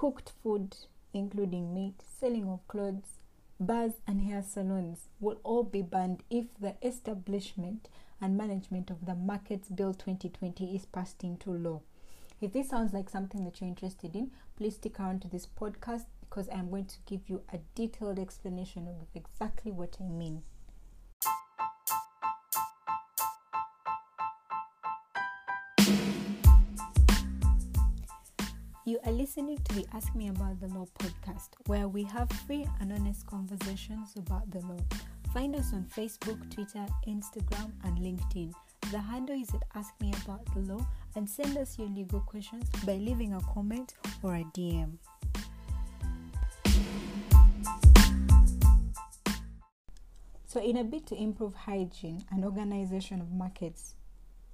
cooked food, including meat, selling of clothes, bars, and hair salons will all be banned if the establishment and management of the Markets Bill 2020 is passed into law. If this sounds like something that you're interested in, please stick around to this podcast because I'm going to give you a detailed explanation of exactly what I mean. Listening to the Ask Me About the Law podcast, where we have free and honest conversations about the law. Find us on Facebook, Twitter, Instagram, and LinkedIn. The handle is at Ask Me About the Law, and send us your legal questions by leaving a comment or a DM. So, in a bid to improve hygiene and organization of markets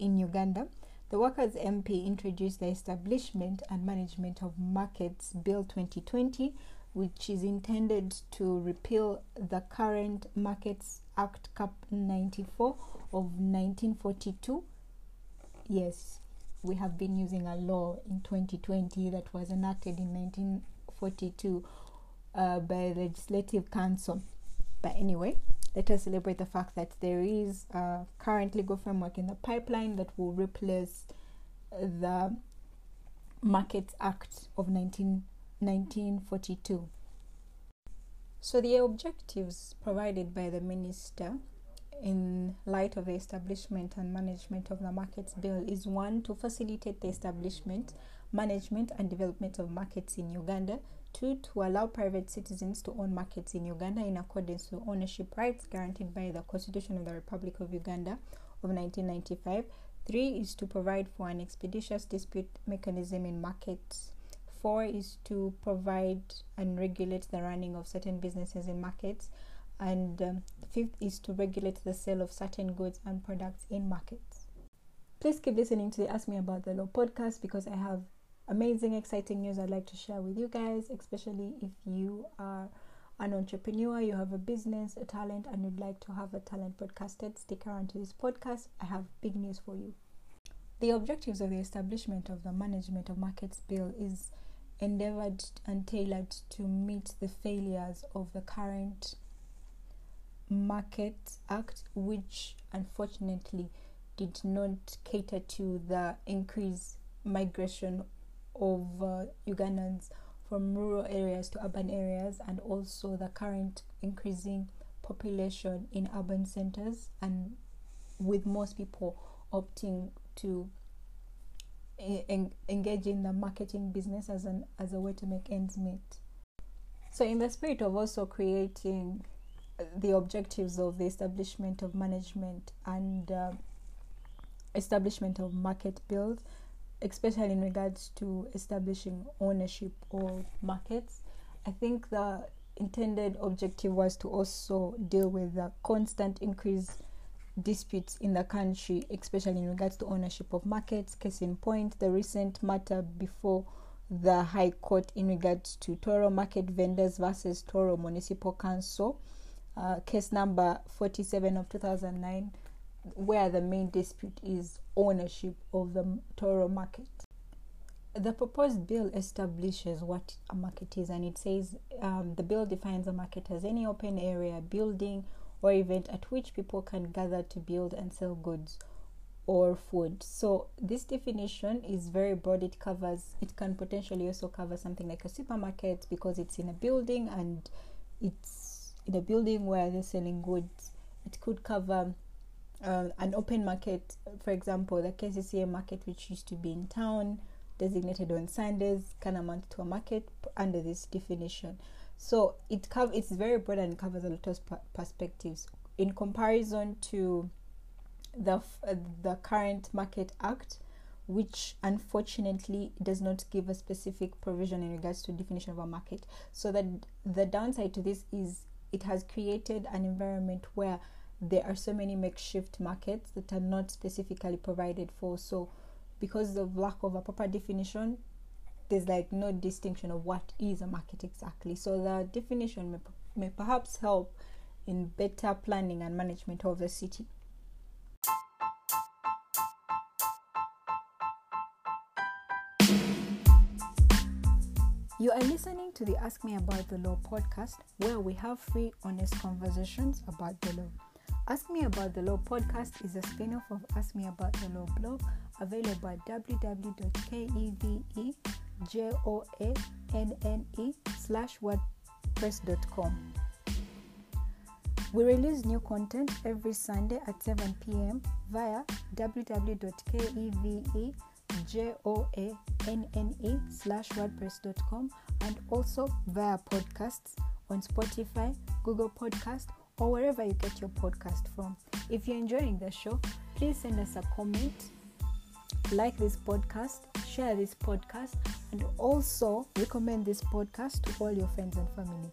in Uganda, the Workers MP introduced the Establishment and Management of Markets Bill 2020, which is intended to repeal the current Markets Act Cap 94 of 1942. Yes, we have been using a law in 2020 that was enacted in 1942 uh, by Legislative Council. But anyway, let us celebrate the fact that there is uh, a current legal framework in the pipeline that will replace the Markets Act of 19, 1942. So, the objectives provided by the minister in light of the establishment and management of the Markets Bill is one to facilitate the establishment, management, and development of markets in Uganda Two, to allow private citizens to own markets in Uganda in accordance with ownership rights guaranteed by the Constitution of the Republic of Uganda of 1995. Three is to provide for an expeditious dispute mechanism in markets. Four is to provide and regulate the running of certain businesses in markets. And um, fifth is to regulate the sale of certain goods and products in markets. Please keep listening to the Ask Me About the Law podcast because I have amazing, exciting news I'd like to share with you guys, especially if you are an entrepreneur, you have a business, a talent, and you'd like to have a talent podcasted. Stick around to this podcast. I have big news for you. The objectives of the establishment of the Management of Markets Bill is endeavored and tailored to meet the failures of the current Market Act, which unfortunately did not cater to the increased migration of uh, Ugandans from rural areas to urban areas and also the current increasing population in urban centers and with most people opting to en- engage in the marketing business as an as a way to make ends meet. So in the spirit of also creating the objectives of the establishment of management and uh, establishment of market bills especially in regards to establishing ownership of markets. I think the intended objective was to also deal with the constant increase disputes in the country, especially in regards to ownership of markets. Case in point, the recent matter before the High Court in regards to Toro market vendors versus Toro Municipal Council, uh, case number 47 of 2009 where the main dispute is ownership of the Toro market. The proposed bill establishes what a market is, and it says um, the bill defines a market as any open area, building, or event at which people can gather to build and sell goods or food. So this definition is very broad. It covers it can potentially also cover something like a supermarket because it's in a building and it's in a building where they're selling goods. It could cover uh, an open market, for example, the KCCA market, which used to be in town, designated on Sundays, can amount to a market under this definition. So it cov- it's very broad and covers a lot of perspectives. In comparison to the uh, the current Market Act, which unfortunately does not give a specific provision in regards to definition of a market. So that the downside to this is it has created an environment where there are so many makeshift markets that are not specifically provided for. So, because of lack of a proper definition, there's like no distinction of what is a market exactly. So, the definition may, may perhaps help in better planning and management of the city. You are listening to the Ask Me About the Law podcast, where we have free, honest conversations about the law. Ask Me About the Law podcast is a spin off of Ask Me About the Law blog available at www.kevejoanne slash wordpress.com. We release new content every Sunday at 7 p.m. via www.kevejoanne slash wordpress.com and also via podcasts on Spotify, Google Podcast, or wherever you get your podcast from. If you're enjoying the show, please send us a comment, like this podcast, share this podcast, and also recommend this podcast to all your friends and family.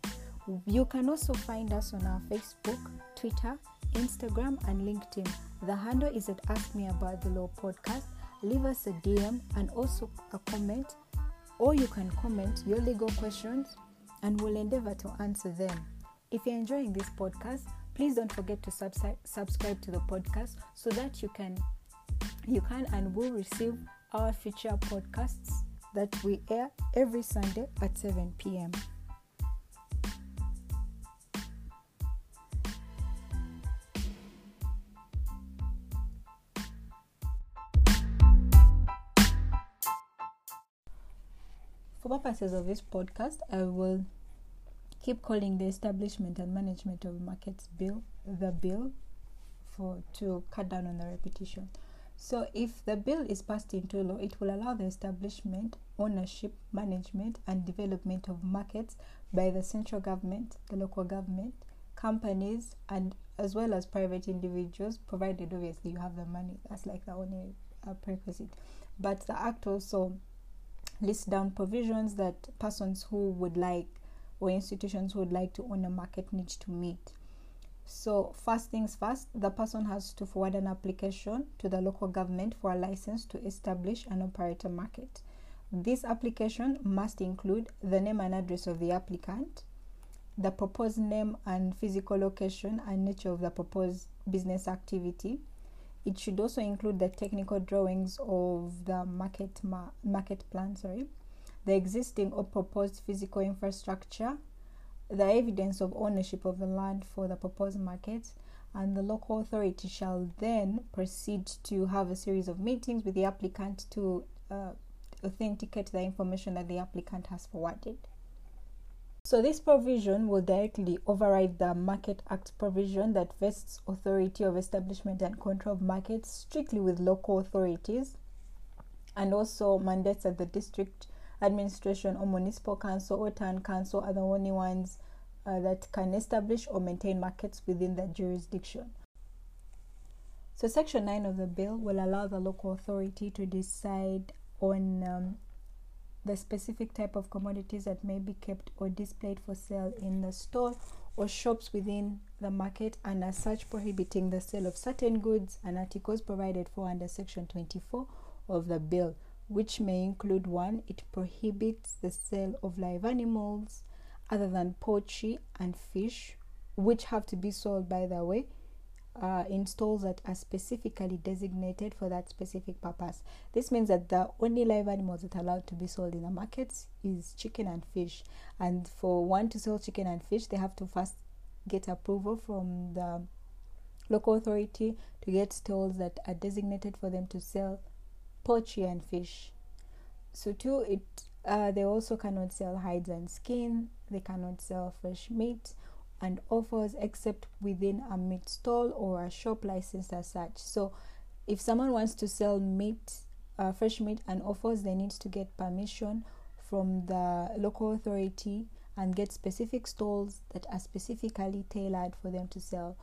You can also find us on our Facebook, Twitter, Instagram, and LinkedIn. The handle is at Ask Me About the Law Podcast. Leave us a DM and also a comment, or you can comment your legal questions and we'll endeavor to answer them. If you're enjoying this podcast, please don't forget to subscribe to the podcast so that you can you can and will receive our future podcasts that we air every Sunday at 7 p.m. For purposes of this podcast, I will keep calling the Establishment and Management of Markets Bill the bill for to cut down on the repetition. So, if the bill is passed into law, it will allow the establishment, ownership, management, and development of markets by the central government, the local government, companies, and as well as private individuals, provided obviously you have the money. That's like the only uh, prerequisite. But the act also lists down provisions that persons who would like or institutions would like to own a market need to meet. So, first things first, the person has to forward an application to the local government for a license to establish an operator market. This application must include the name and address of the applicant, the proposed name and physical location and nature of the proposed business activity, it should also include the technical drawings of the market ma- market plan, sorry, the existing or proposed physical infrastructure, the evidence of ownership of the land for the proposed market, and the local authority shall then proceed to have a series of meetings with the applicant to uh, authenticate the information that the applicant has forwarded. So this provision will directly override the Market Act provision that vests authority of establishment and control of markets strictly with local authorities and also mandates that the district administration or municipal council or town council are the only ones uh, that can establish or maintain markets within their jurisdiction. So, Section 9 of the bill will allow the local authority to decide on um, the specific type of commodities that may be kept or displayed for sale in the store or shops within the market and as such prohibiting the sale of certain goods and articles provided for under section 24 of the bill which may include one it prohibits the sale of live animals other than poultry and fish which have to be sold by the way uh, in stalls that are specifically designated for that specific purpose. This means that the only live animals that are allowed to be sold in the markets is chicken and fish. And for one to sell chicken and fish, they have to first get approval from the local authority to get stalls that are designated for them to sell poultry and fish. So too, it uh, they also cannot sell hides and skin. They cannot sell fresh meat and offals except within a meat stall or a shop licensed as such. So, if someone wants to sell meat, uh, fresh meat, and offals, they need to get permission from the local authority and get specific stalls that are specifically tailored for them to sell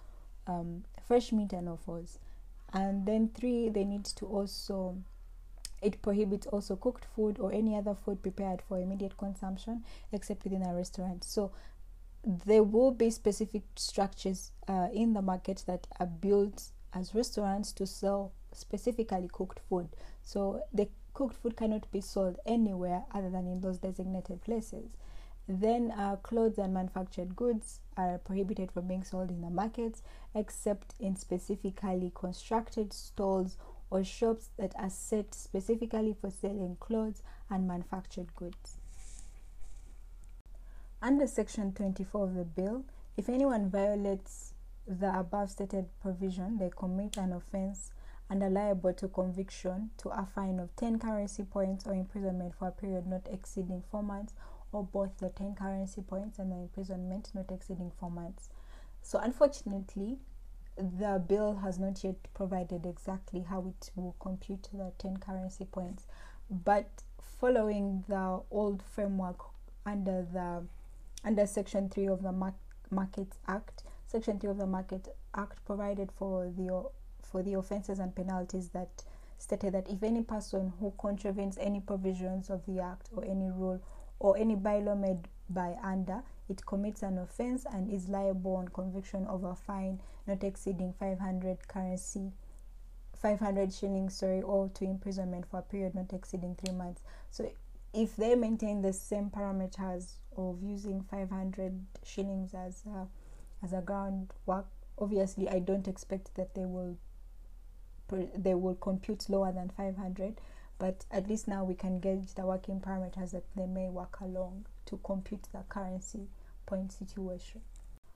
um, fresh meat and offals. And then, three, they need to also it prohibits also cooked food or any other food prepared for immediate consumption except within a restaurant. So there will be specific structures uh, in the market that are built as restaurants to sell specifically cooked food. So the cooked food cannot be sold anywhere other than in those designated places. Then uh, clothes and manufactured goods are prohibited from being sold in the markets except in specifically constructed stalls or shops that are set specifically for selling clothes and manufactured goods. Under Section 24 of the bill, if anyone violates the above stated provision, they commit an offense and are liable to conviction to a fine of 10 currency points or imprisonment for a period not exceeding 4 months or both the 10 currency points and the imprisonment not exceeding 4 months. So unfortunately, the bill has not yet provided exactly how it will compute the 10 currency points, but following the old framework under the under section 3 of the Mar- markets act section 3 of the market act provided for the for the offenses and penalties that stated that if any person who contravenes any provisions of the act or any rule or any bylaw made by under it commits an offense and is liable on conviction of a fine not exceeding 500 currency 500 shillings sorry or to imprisonment for a period not exceeding 3 months. So if they maintain the same parameters of using 500 shillings as a, as a groundwork obviously i don't expect that they will they will compute lower than 500 but at least now we can gauge the working parameters that they may work along to compute the currency point situation.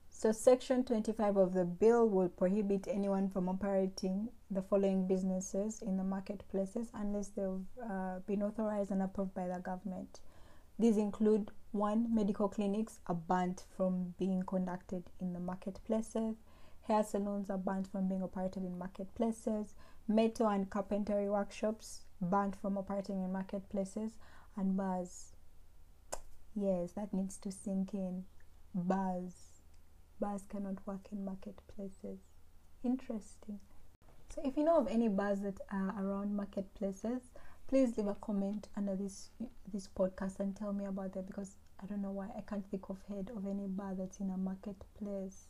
So section 25 of the bill will prohibit anyone from operating the following businesses in the marketplaces unless they've uh, been authorized and approved by the government. These include one medical clinics are banned from being conducted in the marketplaces. Hair salons are banned from being operated in marketplaces. Metal and carpentry workshops banned from operating in marketplaces. And bars. Yes that needs to sink in bars bars cannot work in marketplaces. Interesting. So if you know of any bars that are around marketplaces please leave a comment under this this podcast and tell me about that because i don't know why. I can't think of head of any bar that's in a marketplace.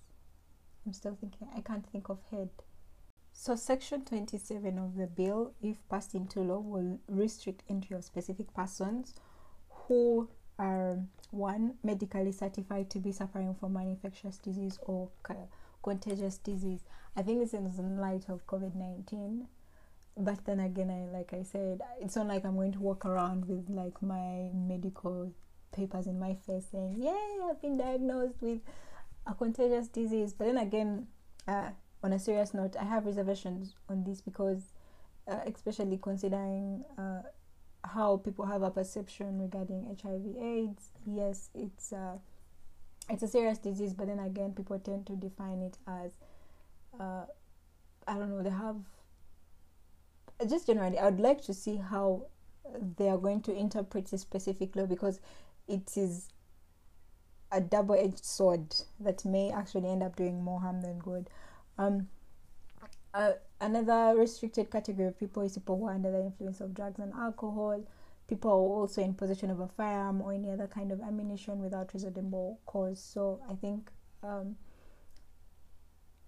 I'm still thinking i can't think of head. So, Section 27 of the bill, if passed into law, will restrict entry of specific persons who are one medically certified to be suffering from an infectious disease or contagious disease. I think this is in light of COVID 19. But then again, I, like I said, it's not like I'm going to walk around with like my medical papers in my face saying, "Yeah, I've been diagnosed with a contagious disease." But then again, uh, on a serious note, I have reservations on this because, uh, especially considering uh, how people have a perception regarding HIV/AIDS. Yes, it's uh, it's a serious disease, but then again, people tend to define it as uh, I don't know. They have just generally. I would like to see how they are going to interpret this specific law because it is a double-edged sword that may actually end up doing more harm than good. Um, uh, another restricted category of people is people who are under the influence of drugs and alcohol. People are also in possession of a firearm or any other kind of ammunition without reasonable cause. So I think um,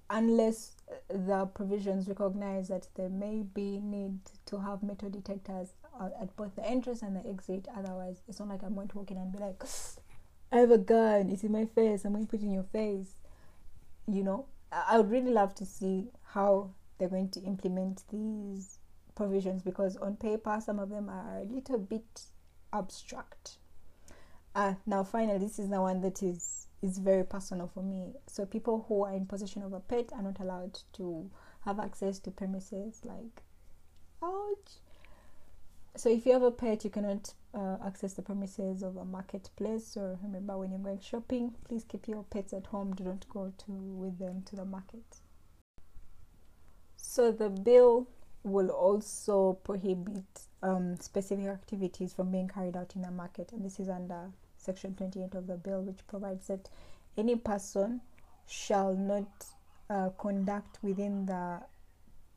unless the provisions recognize that there may be need to have metal detectors at both the entrance and the exit, otherwise it's not like I'm going to walk in and be like, I have a gun, it's in my face, I'm going to put it in your face. You know, I would really love to see how they're going to implement these provisions because on paper some of them are a little bit abstract. Uh, now finally this is the one that is is very personal for me. So people who are in possession of a pet are not allowed to have access to premises like ouch. So if you have a pet you cannot uh, access the premises of a marketplace or remember when you're going shopping please keep your pets at home do not go to with them to the market so the bill will also prohibit um, specific activities from being carried out in a market and this is under section 28 of the bill which provides that any person shall not uh, conduct within the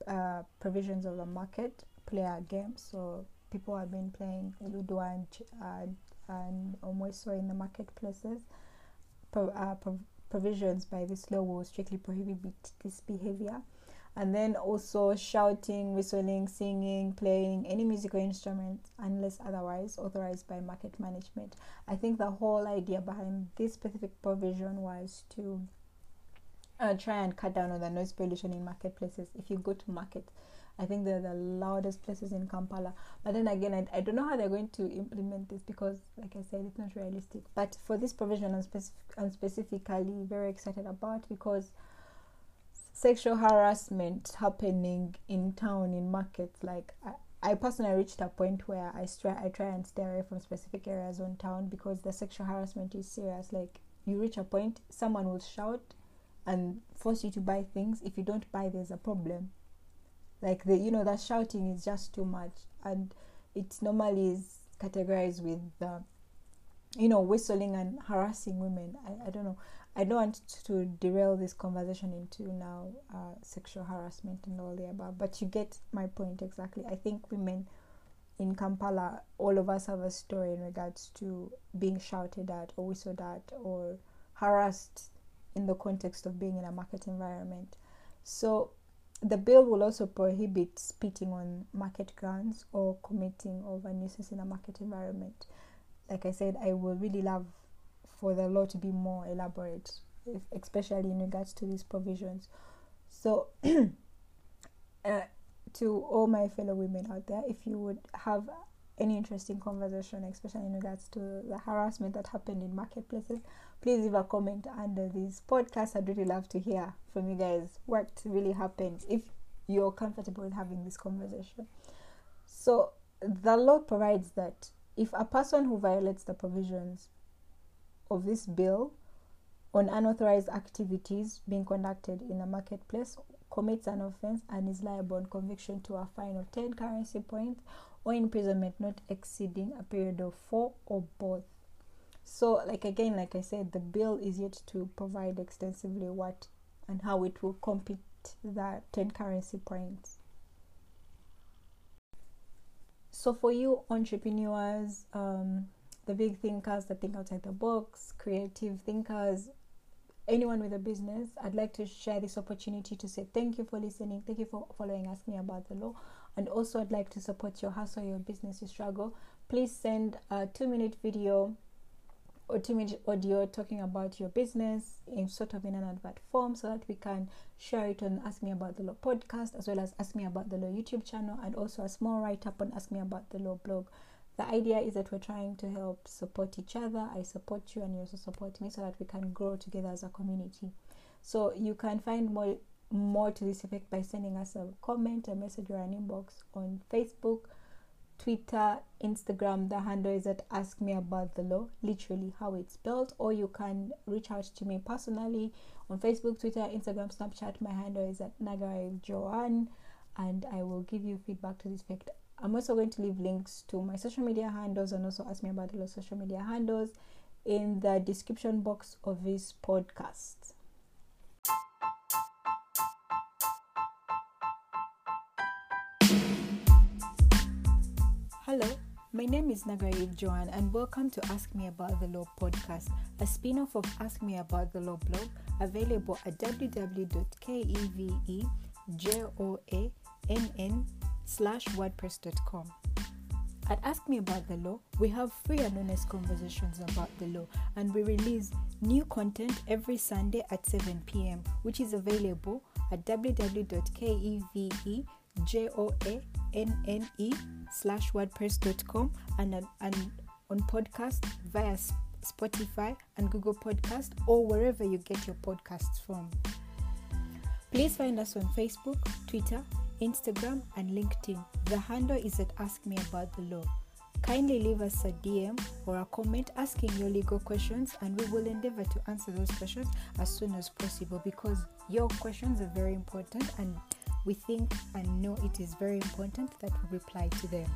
uh, provisions of the market play a game so people have been playing Ludo and uh, and Omweso in the marketplaces. Pro, uh, pro, provisions by this law will strictly prohibit this behavior. And then also shouting, whistling, singing, playing any musical instrument unless otherwise authorized by market management. I think the whole idea behind this specific provision was to uh, try and cut down on the noise pollution in marketplaces. If you go to market, I think they're the loudest places in Kampala. But then again, I, I don't know how they're going to implement this because, like I said, it's not realistic. But for this provision, I'm, specific, I'm specifically very excited about because sexual harassment happening in town in markets like I, I personally reached a point where I try I try and stay away from specific areas on town because the sexual harassment is serious. Like you reach a point, someone will shout and force you to buy things. If you don't buy, there's a problem. Like the you know that shouting is just too much, and it normally is categorized with the, you know, whistling and harassing women. I, I don't know. I don't want to derail this conversation into now uh, sexual harassment and all the above, but you get my point exactly. I think women in Kampala, all of us have a story in regards to being shouted at or whistled at or harassed in the context of being in a market environment. So the bill will also prohibit spitting on market grounds or committing of a nuisance in a market environment. Like I said, I will really love for the law to be more elaborate, if, especially in regards to these provisions. So, uh, to all my fellow women out there, if you would have any interesting conversation, especially in regards to the harassment that happened in marketplaces, please leave a comment under this podcast. I'd really love to hear from you guys what really happened if you're comfortable with having this conversation. So, the law provides that if a person who violates the provisions of this bill on unauthorized activities being conducted in a marketplace commits an offense and is liable on conviction to a fine of 10 currency points or imprisonment not exceeding a period of four or both. So, like again, like I said, the bill is yet to provide extensively what and how it will compete that 10 currency points. So, for you entrepreneurs, um, the big thinkers that think outside the box, creative thinkers, anyone with a business, I'd like to share this opportunity to say thank you for listening, thank you for following Ask Me About the Law, and also I'd like to support your hustle, your business, your struggle. Please send a two minute video or two minute audio talking about your business in sort of in an advert form so that we can share it on Ask Me About the Law podcast as well as Ask Me About the Law YouTube channel and also a small write up on Ask Me About the Law blog the idea is that we're trying to help support each other. I support you and you also support me so that we can grow together as a community. So you can find more more to this effect by sending us a comment, a message, or an inbox on Facebook, Twitter, Instagram. The handle is at Ask Me About the Law, literally how it's spelled, or you can reach out to me personally on Facebook, Twitter, Instagram, Snapchat. My handle is at Nagai Joanne, and I will give you feedback to this effect I'm also going to leave links to my social media handles and also ask me about the social media handles in the description box of this podcast. Hello, my name is Nagarib Joan, and welcome to Ask Me About the Law podcast, a spin off of Ask Me About the Law blog available at www.kevejoann slash wordpress.com. At Ask Me About the Law, we have free and honest conversations about the law, and we release new content every Sunday at 7 p.m., which is available at www.kevejoanne slash wordpress.com and, and on podcast via Spotify and Google Podcast or wherever you get your podcasts from. Please find us on Facebook, Twitter, Instagram, and LinkedIn. The handle is at Ask Me About the Law. Kindly leave us a DM or a comment asking your legal questions, and we will endeavor to answer those questions as soon as possible because your questions are very important, and we think and know it is very important that we reply to them.